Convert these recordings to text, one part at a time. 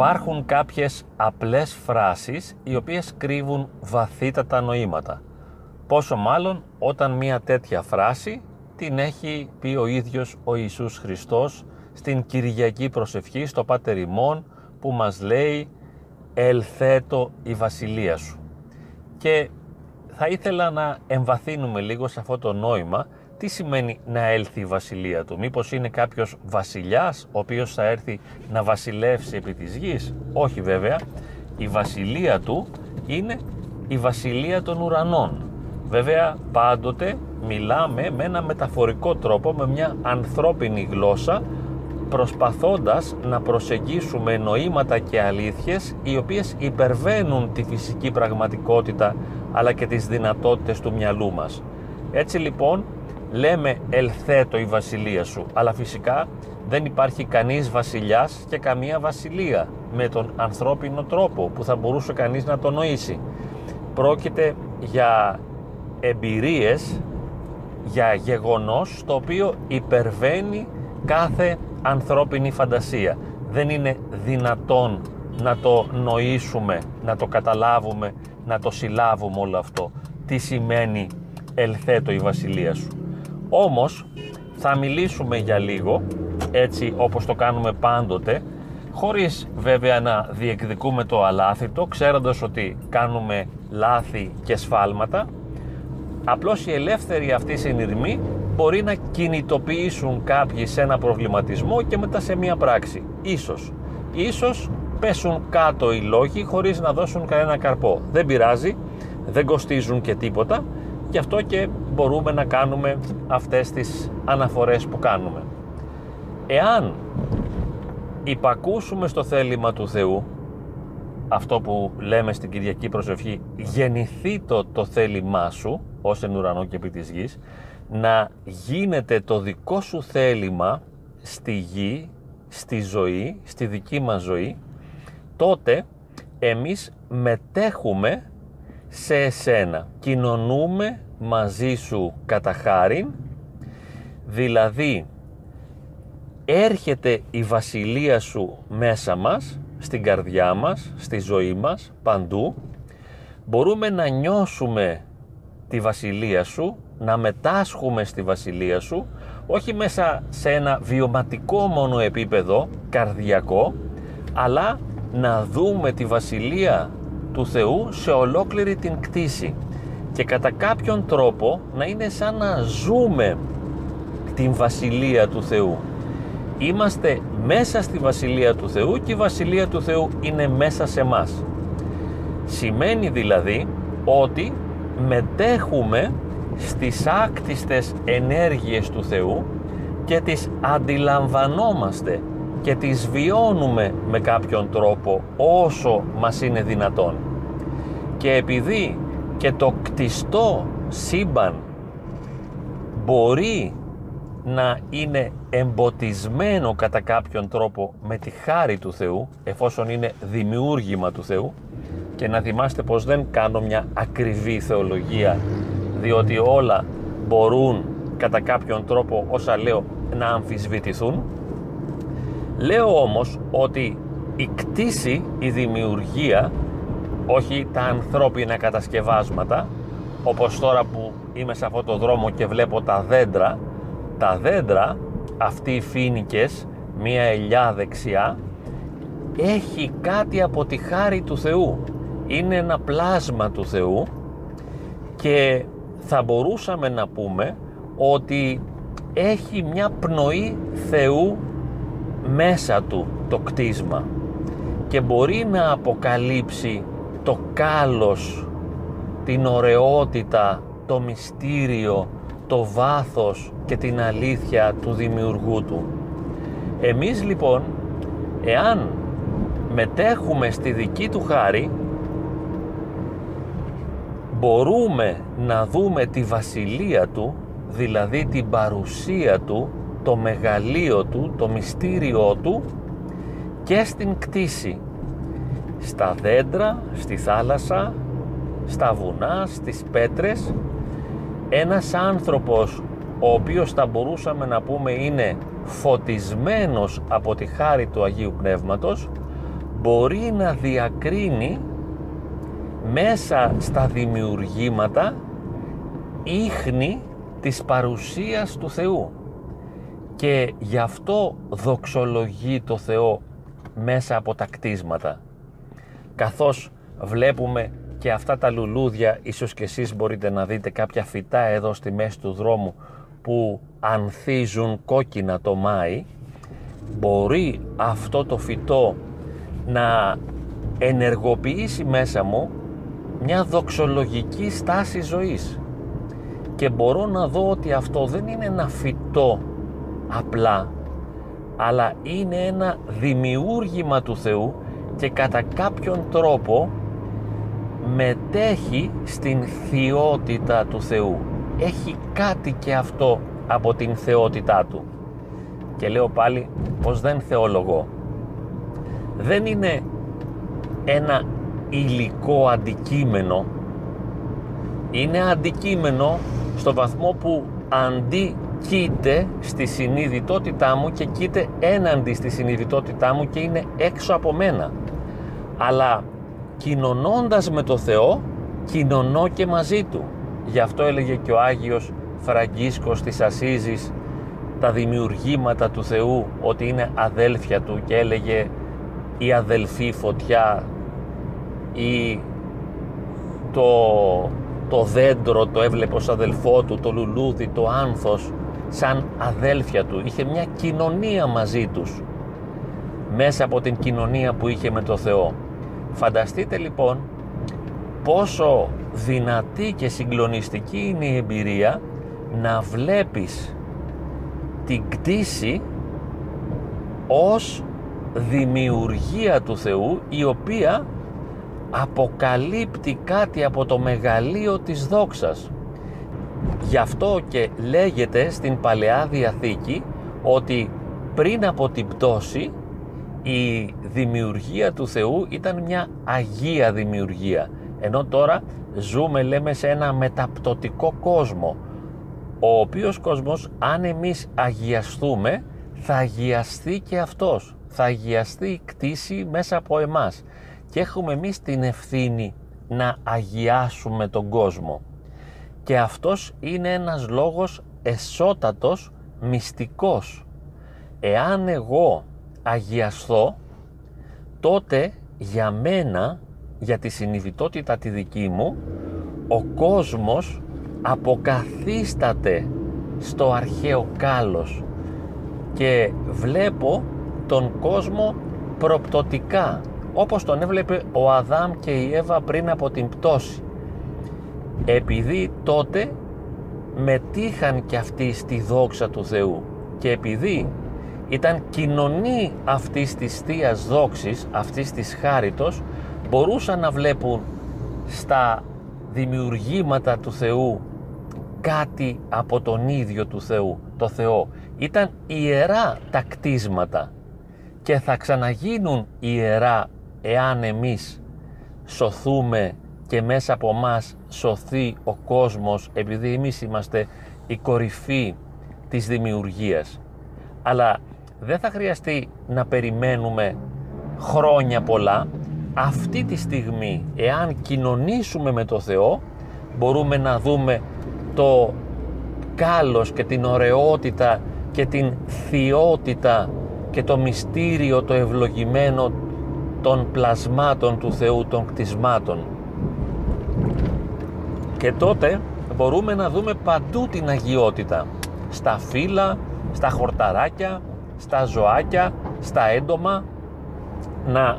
Υπάρχουν κάποιες απλές φράσεις οι οποίες κρύβουν βαθύτατα νοήματα. Πόσο μάλλον όταν μια τέτοια φράση την έχει πει ο ίδιος ο Ιησούς Χριστός στην Κυριακή προσευχή στο Πάτερ ημών που μας λέει «Ελθέτω η βασιλεία σου». Και θα ήθελα να εμβαθύνουμε λίγο σε αυτό το νόημα τι σημαίνει να έλθει η βασιλεία του; Μήπως είναι κάποιος βασιλιάς ο οποίος θα έρθει να βασιλεύσει επί της γης; Όχι βέβαια. Η βασιλεία του είναι η βασιλεία των ουρανών. Βέβαια πάντοτε μιλάμε με ένα μεταφορικό τρόπο, με μια ανθρώπινη γλώσσα προσπαθώντας να προσεγγίσουμε νοήματα και αλήθειες οι οποίες υπερβαίνουν τη φυσική πραγματικότητα αλλά και τις δυνατότητες του μυαλού μας. Έτσι λοιπόν λέμε ελθέτω η βασιλεία σου αλλά φυσικά δεν υπάρχει κανείς βασιλιάς και καμία βασιλεία με τον ανθρώπινο τρόπο που θα μπορούσε κανείς να το νοήσει. Πρόκειται για εμπειρίες, για γεγονός το οποίο υπερβαίνει κάθε ανθρώπινη φαντασία. Δεν είναι δυνατόν να το νοήσουμε, να το καταλάβουμε, να το συλλάβουμε όλο αυτό. Τι σημαίνει ελθέτω η βασιλεία σου. Όμως θα μιλήσουμε για λίγο, έτσι όπως το κάνουμε πάντοτε, χωρίς βέβαια να διεκδικούμε το αλάθητο, ξέροντας ότι κάνουμε λάθη και σφάλματα, απλώς η ελεύθερη αυτή συνειρμή μπορεί να κινητοποιήσουν κάποιοι σε ένα προβληματισμό και μετά σε μία πράξη. Ίσως. Ίσως πέσουν κάτω οι λόγοι χωρίς να δώσουν κανένα καρπό. Δεν πειράζει, δεν κοστίζουν και τίποτα, γι' αυτό και μπορούμε να κάνουμε αυτές τις αναφορές που κάνουμε. Εάν υπακούσουμε στο θέλημα του Θεού, αυτό που λέμε στην Κυριακή Προσευχή, γεννηθεί το, το θέλημά σου, ως εν ουρανό και επί της γης, να γίνεται το δικό σου θέλημα στη γη, στη ζωή, στη δική μας ζωή, τότε εμείς μετέχουμε σε εσένα. Κοινωνούμε μαζί σου κατά χάριν, δηλαδή έρχεται η βασιλεία σου μέσα μας, στην καρδιά μας, στη ζωή μας, παντού. Μπορούμε να νιώσουμε τη βασιλεία σου να μετάσχουμε στη βασιλεία σου όχι μέσα σε ένα βιωματικό μόνο επίπεδο, καρδιακό, αλλά να δούμε τη βασιλεία του Θεού σε ολόκληρη την κτήση και κατά κάποιον τρόπο να είναι σαν να ζούμε την βασιλεία του Θεού. Είμαστε μέσα στη βασιλεία του Θεού και η βασιλεία του Θεού είναι μέσα σε μας. Σημαίνει δηλαδή ότι μετέχουμε στις άκτιστες ενέργειες του Θεού και τις αντιλαμβανόμαστε και τις βιώνουμε με κάποιον τρόπο όσο μας είναι δυνατόν. Και επειδή και το κτιστό σύμπαν μπορεί να είναι εμποτισμένο κατά κάποιον τρόπο με τη χάρη του Θεού εφόσον είναι δημιούργημα του Θεού και να θυμάστε πως δεν κάνω μια ακριβή θεολογία διότι όλα μπορούν κατά κάποιον τρόπο όσα λέω να αμφισβητηθούν. Λέω όμως ότι η κτήση, η δημιουργία όχι τα ανθρώπινα κατασκευάσματα όπως τώρα που είμαι σε αυτό το δρόμο και βλέπω τα δέντρα τα δέντρα, αυτοί οι φίνικες μία ελιά δεξιά έχει κάτι από τη χάρη του Θεού. Είναι ένα πλάσμα του Θεού και θα μπορούσαμε να πούμε ότι έχει μια πνοή Θεού μέσα του το κτίσμα και μπορεί να αποκαλύψει το κάλος, την ωραιότητα, το μυστήριο, το βάθος και την αλήθεια του δημιουργού του. Εμείς λοιπόν, εάν μετέχουμε στη δική του χάρη, μπορούμε να δούμε τη βασιλεία του, δηλαδή την παρουσία του, το μεγαλείο του, το μυστήριό του και στην κτήση. Στα δέντρα, στη θάλασσα, στα βουνά, στις πέτρες. Ένας άνθρωπος ο οποίος θα μπορούσαμε να πούμε είναι φωτισμένος από τη χάρη του Αγίου Πνεύματος μπορεί να διακρίνει μέσα στα δημιουργήματα ίχνη της παρουσίας του Θεού. Και γι' αυτό δοξολογεί το Θεό μέσα από τα κτίσματα. Καθώς βλέπουμε και αυτά τα λουλούδια ίσως και εσείς μπορείτε να δείτε κάποια φυτά εδώ στη μέση του δρόμου που ανθίζουν κόκκινα το Μάη μπορεί αυτό το φυτό να ενεργοποιήσει μέσα μου μια δοξολογική στάση ζωής. Και μπορώ να δω ότι αυτό δεν είναι ένα φυτό απλά αλλά είναι ένα δημιούργημα του Θεού και κατά κάποιον τρόπο μετέχει στην θεότητα του Θεού. Έχει κάτι και αυτό από την θεότητά του. Και λέω πάλι πως δεν θεολογώ. Δεν είναι ένα υλικό αντικείμενο είναι αντικείμενο στο βαθμό που αντί κοίται στη συνειδητότητά μου και κοίται έναντι στη συνειδητότητά μου και είναι έξω από μένα. Αλλά κοινωνώντας με το Θεό κοινωνώ και μαζί Του. Γι' αυτό έλεγε και ο Άγιος Φραγκίσκος της Ασίζης τα δημιουργήματα του Θεού ότι είναι αδέλφια Του και έλεγε η αδελφή φωτιά ή το, το δέντρο το έβλεπε ως αδελφό του, το λουλούδι, το άνθος σαν αδέλφια του. Είχε μια κοινωνία μαζί τους μέσα από την κοινωνία που είχε με το Θεό. Φανταστείτε λοιπόν πόσο δυνατή και συγκλονιστική είναι η εμπειρία να βλέπεις την κτήση ως δημιουργία του Θεού η οποία αποκαλύπτει κάτι από το μεγαλείο της δόξας. Γι' αυτό και λέγεται στην Παλαιά Διαθήκη ότι πριν από την πτώση η δημιουργία του Θεού ήταν μια αγία δημιουργία. Ενώ τώρα ζούμε λέμε σε ένα μεταπτωτικό κόσμο ο οποίος κόσμος αν εμείς αγιαστούμε θα αγιαστεί και αυτός. Θα αγιαστεί η κτήση μέσα από εμάς και έχουμε εμείς την ευθύνη να αγιάσουμε τον κόσμο. Και αυτός είναι ένας λόγος εσώτατος μυστικός. Εάν εγώ αγιαστώ τότε για μένα για τη συνειδητότητα τη δική μου ο κόσμος αποκαθίσταται στο αρχαίο κάλος. Και βλέπω τον κόσμο προπτωτικά όπως τον έβλεπε ο Αδάμ και η Εύα πριν από την πτώση επειδή τότε μετήχαν και αυτοί στη δόξα του Θεού και επειδή ήταν κοινωνή αυτής της Θείας δόξης, αυτής της χάριτος μπορούσαν να βλέπουν στα δημιουργήματα του Θεού κάτι από τον ίδιο του Θεού, το Θεό. Ήταν ιερά τα κτίσματα και θα ξαναγίνουν ιερά εάν εμείς σωθούμε και μέσα από μας σωθεί ο κόσμος επειδή εμείς είμαστε η κορυφή της δημιουργίας. Αλλά δεν θα χρειαστεί να περιμένουμε χρόνια πολλά. Αυτή τη στιγμή, εάν κοινωνήσουμε με το Θεό, μπορούμε να δούμε το κάλος και την ωραιότητα και την θειότητα και το μυστήριο το ευλογημένο των πλασμάτων του Θεού, των κτισμάτων. Και τότε μπορούμε να δούμε παντού την αγιότητα. Στα φύλλα, στα χορταράκια, στα ζωάκια, στα έντομα. Να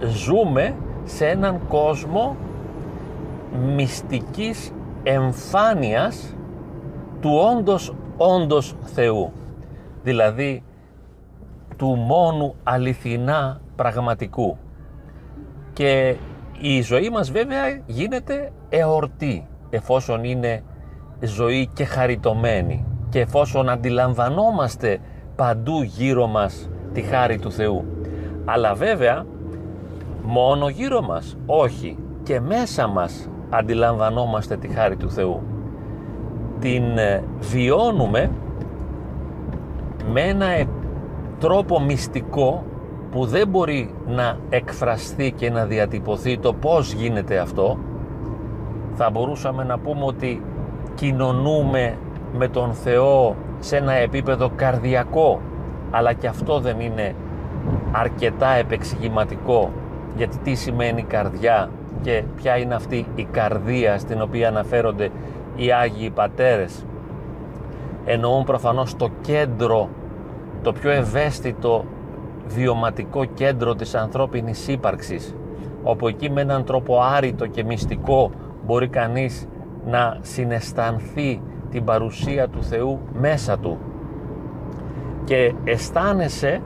ζούμε σε έναν κόσμο μυστικής εμφάνειας του όντως όντως Θεού. Δηλαδή του μόνου αληθινά πραγματικού. Και η ζωή μας βέβαια γίνεται εορτή εφόσον είναι ζωή και χαριτωμένη και εφόσον αντιλαμβανόμαστε παντού γύρω μας τη χάρη του Θεού. Αλλά βέβαια μόνο γύρω μας, όχι και μέσα μας αντιλαμβανόμαστε τη χάρη του Θεού. Την ε, βιώνουμε με ένα τρόπο μυστικό που δεν μπορεί να εκφραστεί και να διατυπωθεί το πώς γίνεται αυτό θα μπορούσαμε να πούμε ότι κοινωνούμε με τον Θεό σε ένα επίπεδο καρδιακό αλλά και αυτό δεν είναι αρκετά επεξηγηματικό γιατί τι σημαίνει καρδιά και ποια είναι αυτή η καρδία στην οποία αναφέρονται οι Άγιοι Πατέρες. Εννοούν προφανώς το κέντρο το πιο ευαίσθητο βιωματικό κέντρο της ανθρώπινης ύπαρξης όπου εκεί με έναν τρόπο άρρητο και μυστικό μπορεί κανείς να συναισθανθεί την παρουσία του Θεού μέσα του. Και αισθάνεσαι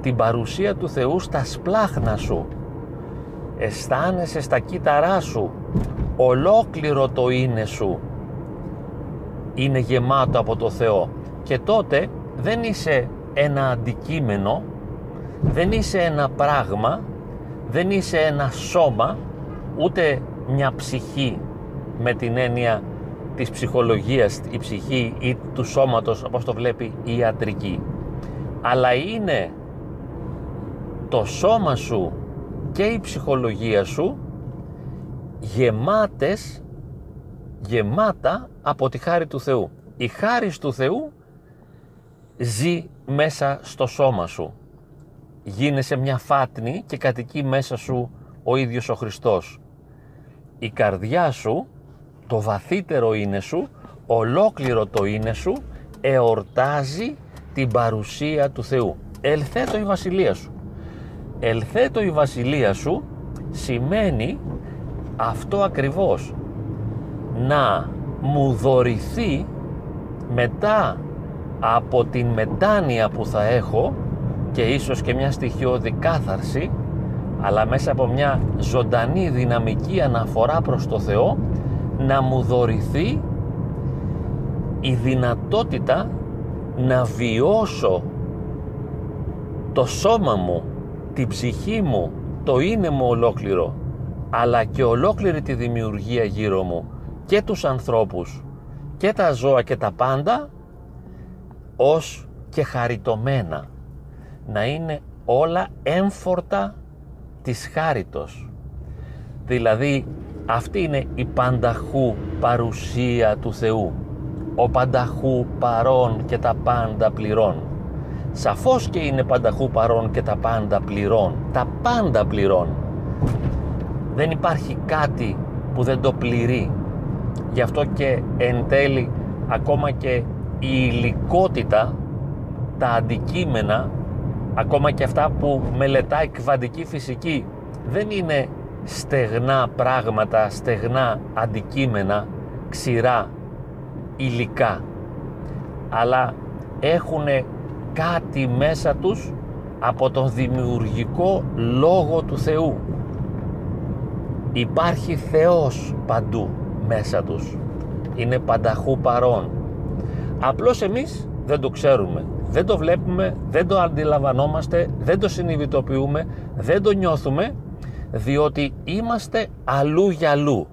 την παρουσία του Θεού στα σπλάχνα σου. Αισθάνεσαι στα κύτταρά σου. Ολόκληρο το είναι σου. Είναι γεμάτο από το Θεό. Και τότε δεν είσαι ένα αντικείμενο δεν είσαι ένα πράγμα δεν είσαι ένα σώμα ούτε μια ψυχή με την έννοια της ψυχολογίας η ψυχή ή του σώματος όπως το βλέπει η ιατρική. Αλλά είναι το σώμα σου και η ψυχολογία σου γεμάτες γεμάτα από τη χάρη του Θεού. Η χάρη του Θεού ζει μέσα στο σώμα σου γίνεσαι μια φάτνη και κατοικεί μέσα σου ο ίδιος ο Χριστός. Η καρδιά σου το βαθύτερο είναι σου ολόκληρο το είναι σου εορτάζει την παρουσία του Θεού. Ελθέτω η βασιλεία σου. Ελθέτω η βασιλεία σου σημαίνει αυτό ακριβώς. Να μου δωρηθεί μετά από την μετάνοια που θα έχω και ίσως και μια στοιχειώδη κάθαρση αλλά μέσα από μια ζωντανή δυναμική αναφορά προς το Θεό να μου δωρηθεί η δυνατότητα να βιώσω το σώμα μου, την ψυχή μου, το είναι μου ολόκληρο αλλά και ολόκληρη τη δημιουργία γύρω μου και τους ανθρώπους και τα ζώα και τα πάντα ως και χαριτωμένα να είναι όλα έμφορτα της χάριτος. Δηλαδή αυτή είναι η πανταχού παρουσία του Θεού. Ο πανταχού παρών και τα πάντα πληρών. Σαφώς και είναι πανταχού παρών και τα πάντα πληρών. Τα πάντα πληρών. Δεν υπάρχει κάτι που δεν το πληρεί. Γι' αυτό και εν τέλει ακόμα και η υλικότητα τα αντικείμενα ακόμα και αυτά που μελετάει κβαντική φυσική δεν είναι στεγνά πράγματα, στεγνά αντικείμενα, ξηρά, υλικά. Αλλά έχουν κάτι μέσα τους από τον δημιουργικό λόγο του Θεού. Υπάρχει Θεός παντού μέσα τους. Είναι πανταχού παρόν απλώς εμείς δεν το ξέρουμε δεν το βλέπουμε, δεν το αντιλαμβανόμαστε, δεν το συνειδητοποιούμε, δεν το νιώθουμε διότι είμαστε αλλού για αλλού.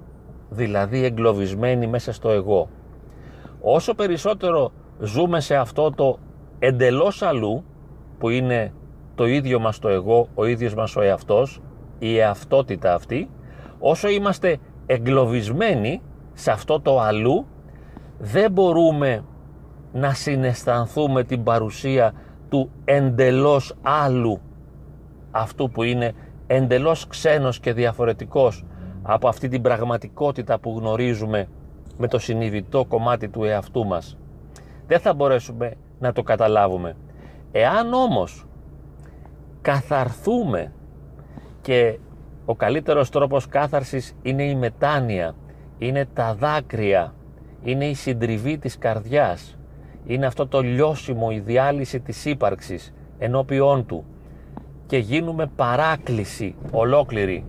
Δηλαδή εγκλωβισμένοι μέσα στο εγώ. Όσο περισσότερο ζούμε σε αυτό το εντελώς αλλού που είναι το ίδιο μας το εγώ, ο ίδιος μας ο εαυτός η εαυτότητα αυτή όσο είμαστε εγκλωβισμένοι σε αυτό το αλλού δεν μπορούμε να συναισθανθούμε την παρουσία του εντελώς άλλου αυτού που είναι εντελώς ξένος και διαφορετικός από αυτή την πραγματικότητα που γνωρίζουμε με το συνειδητό κομμάτι του εαυτού μας. Δεν θα μπορέσουμε να το καταλάβουμε. Εάν όμως καθαρθούμε και ο καλύτερος τρόπος κάθαρσης είναι η μετάνοια, είναι τα δάκρυα, είναι η συντριβή της καρδιάς, είναι αυτό το λιώσιμο, η διάλυση της ύπαρξης ενώπιόν του. Και γίνουμε παράκληση ολόκληρη.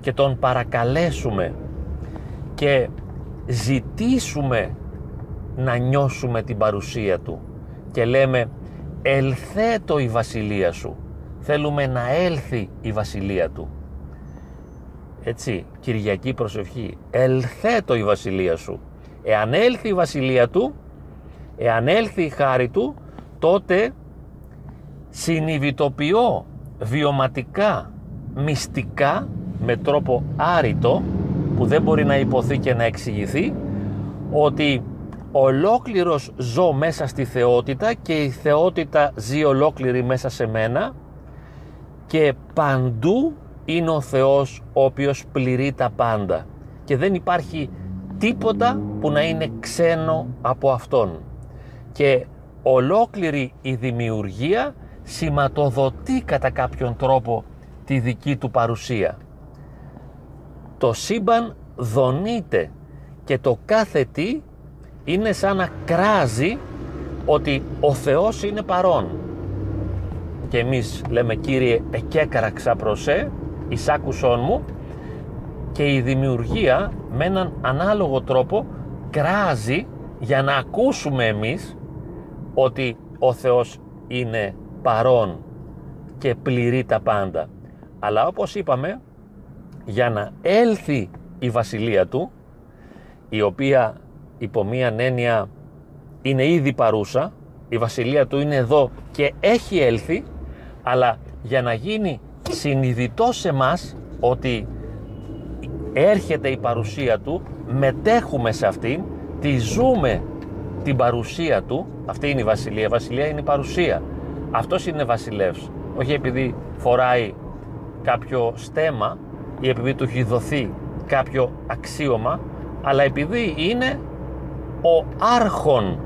Και τον παρακαλέσουμε και ζητήσουμε να νιώσουμε την παρουσία του. Και λέμε ελθέτω η βασιλεία σου θέλουμε να έλθει η βασιλεία του. Έτσι Κυριακή προσευχή. Ελθέτω η βασιλεία σου εάν έλθει η βασιλεία του εάν έλθει η χάρη του τότε συνειδητοποιώ βιωματικά, μυστικά, με τρόπο άρρητο, που δεν μπορεί να υποθεί και να εξηγηθεί, ότι ολόκληρος ζω μέσα στη θεότητα και η θεότητα ζει ολόκληρη μέσα σε μένα και παντού είναι ο Θεός ο οποίος πληρεί τα πάντα. Και δεν υπάρχει τίποτα που να είναι ξένο από Αυτόν και ολόκληρη η δημιουργία σηματοδοτεί κατά κάποιον τρόπο τη δική του παρουσία. Το σύμπαν δονείται και το κάθε τι είναι σαν να κράζει ότι ο Θεός είναι παρόν. Και εμείς λέμε Κύριε εκέκραξα προσέ, εισάκουσόν μου και η δημιουργία με έναν ανάλογο τρόπο κράζει για να ακούσουμε εμείς ότι ο Θεός είναι παρόν και πληρεί τα πάντα. Αλλά όπως είπαμε, για να έλθει η βασιλεία του, η οποία υπό μία έννοια είναι ήδη παρούσα, η βασιλεία του είναι εδώ και έχει έλθει, αλλά για να γίνει συνειδητό σε μας ότι έρχεται η παρουσία του, μετέχουμε σε αυτήν, τη ζούμε την παρουσία του, αυτή είναι η βασιλεία, η βασιλεία είναι η παρουσία. Αυτός είναι βασιλεύς, όχι επειδή φοράει κάποιο στέμα ή επειδή του έχει δοθεί κάποιο αξίωμα, αλλά επειδή είναι ο άρχον,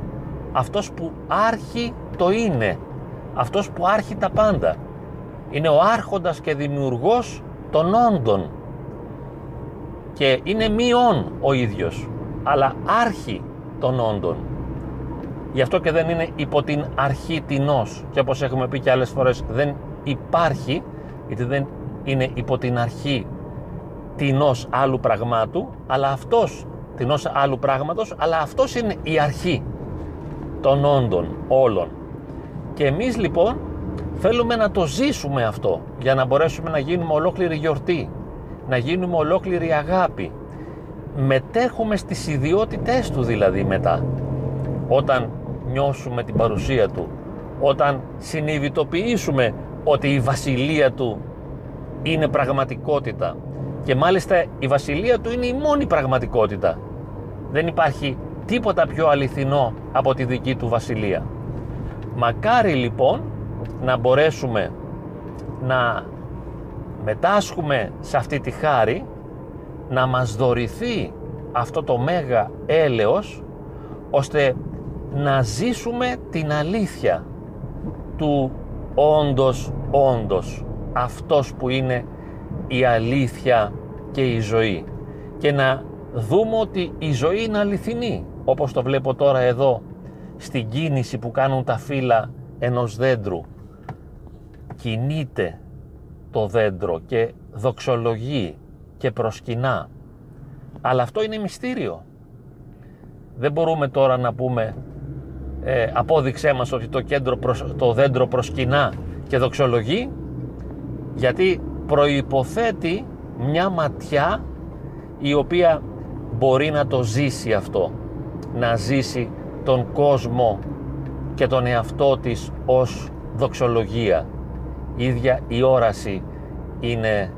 αυτός που άρχει το είναι, αυτός που άρχει τα πάντα. Είναι ο άρχοντας και δημιουργός των όντων και είναι μη ο ίδιος, αλλά άρχη των όντων. Γι' αυτό και δεν είναι υπό την αρχή τεινός. Και όπως έχουμε πει και άλλες φορές δεν υπάρχει γιατί δεν είναι υπό την αρχή τεινός άλλου πραγμάτου αλλά αυτός τεινός άλλου πράγματος αλλά αυτός είναι η αρχή των όντων όλων. Και εμείς λοιπόν θέλουμε να το ζήσουμε αυτό για να μπορέσουμε να γίνουμε ολόκληρη γιορτή να γίνουμε ολόκληρη αγάπη. Μετέχουμε στις ιδιότητές του δηλαδή μετά. Όταν νιώσουμε την παρουσία του όταν συνειδητοποιήσουμε ότι η βασιλεία του είναι πραγματικότητα. Και μάλιστα η βασιλεία του είναι η μόνη πραγματικότητα. Δεν υπάρχει τίποτα πιο αληθινό από τη δική του βασιλεία. Μακάρι λοιπόν να μπορέσουμε να μετάσχουμε σε αυτή τη χάρη να μας δωρηθεί αυτό το μέγα έλεος ώστε να ζήσουμε την αλήθεια του όντως όντως αυτός που είναι η αλήθεια και η ζωή. Και να δούμε ότι η ζωή είναι αληθινή όπως το βλέπω τώρα εδώ στην κίνηση που κάνουν τα φύλλα ενός δέντρου. Κινείται το δέντρο και δοξολογεί και προσκυνά. Αλλά αυτό είναι μυστήριο. Δεν μπορούμε τώρα να πούμε ε, απόδειξέ μας ότι το, κέντρο το δέντρο προσκυνά και δοξολογεί γιατί προϋποθέτει μια ματιά η οποία μπορεί να το ζήσει αυτό να ζήσει τον κόσμο και τον εαυτό της ως δοξολογία. Η ίδια η όραση είναι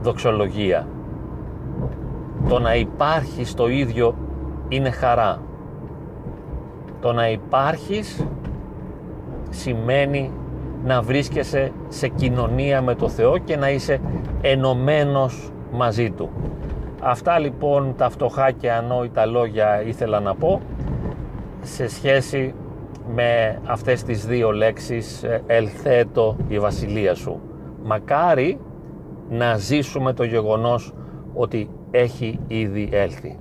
δοξολογία. Το να υπάρχει στο ίδιο είναι χαρά το να υπάρχεις σημαίνει να βρίσκεσαι σε κοινωνία με το Θεό και να είσαι ενωμένος μαζί Του. Αυτά λοιπόν τα φτωχά και ανόητα λόγια ήθελα να πω σε σχέση με αυτές τις δύο λέξεις ε, «ελθέτω η βασιλεία σου». Μακάρι να ζήσουμε το γεγονός ότι έχει ήδη έλθει.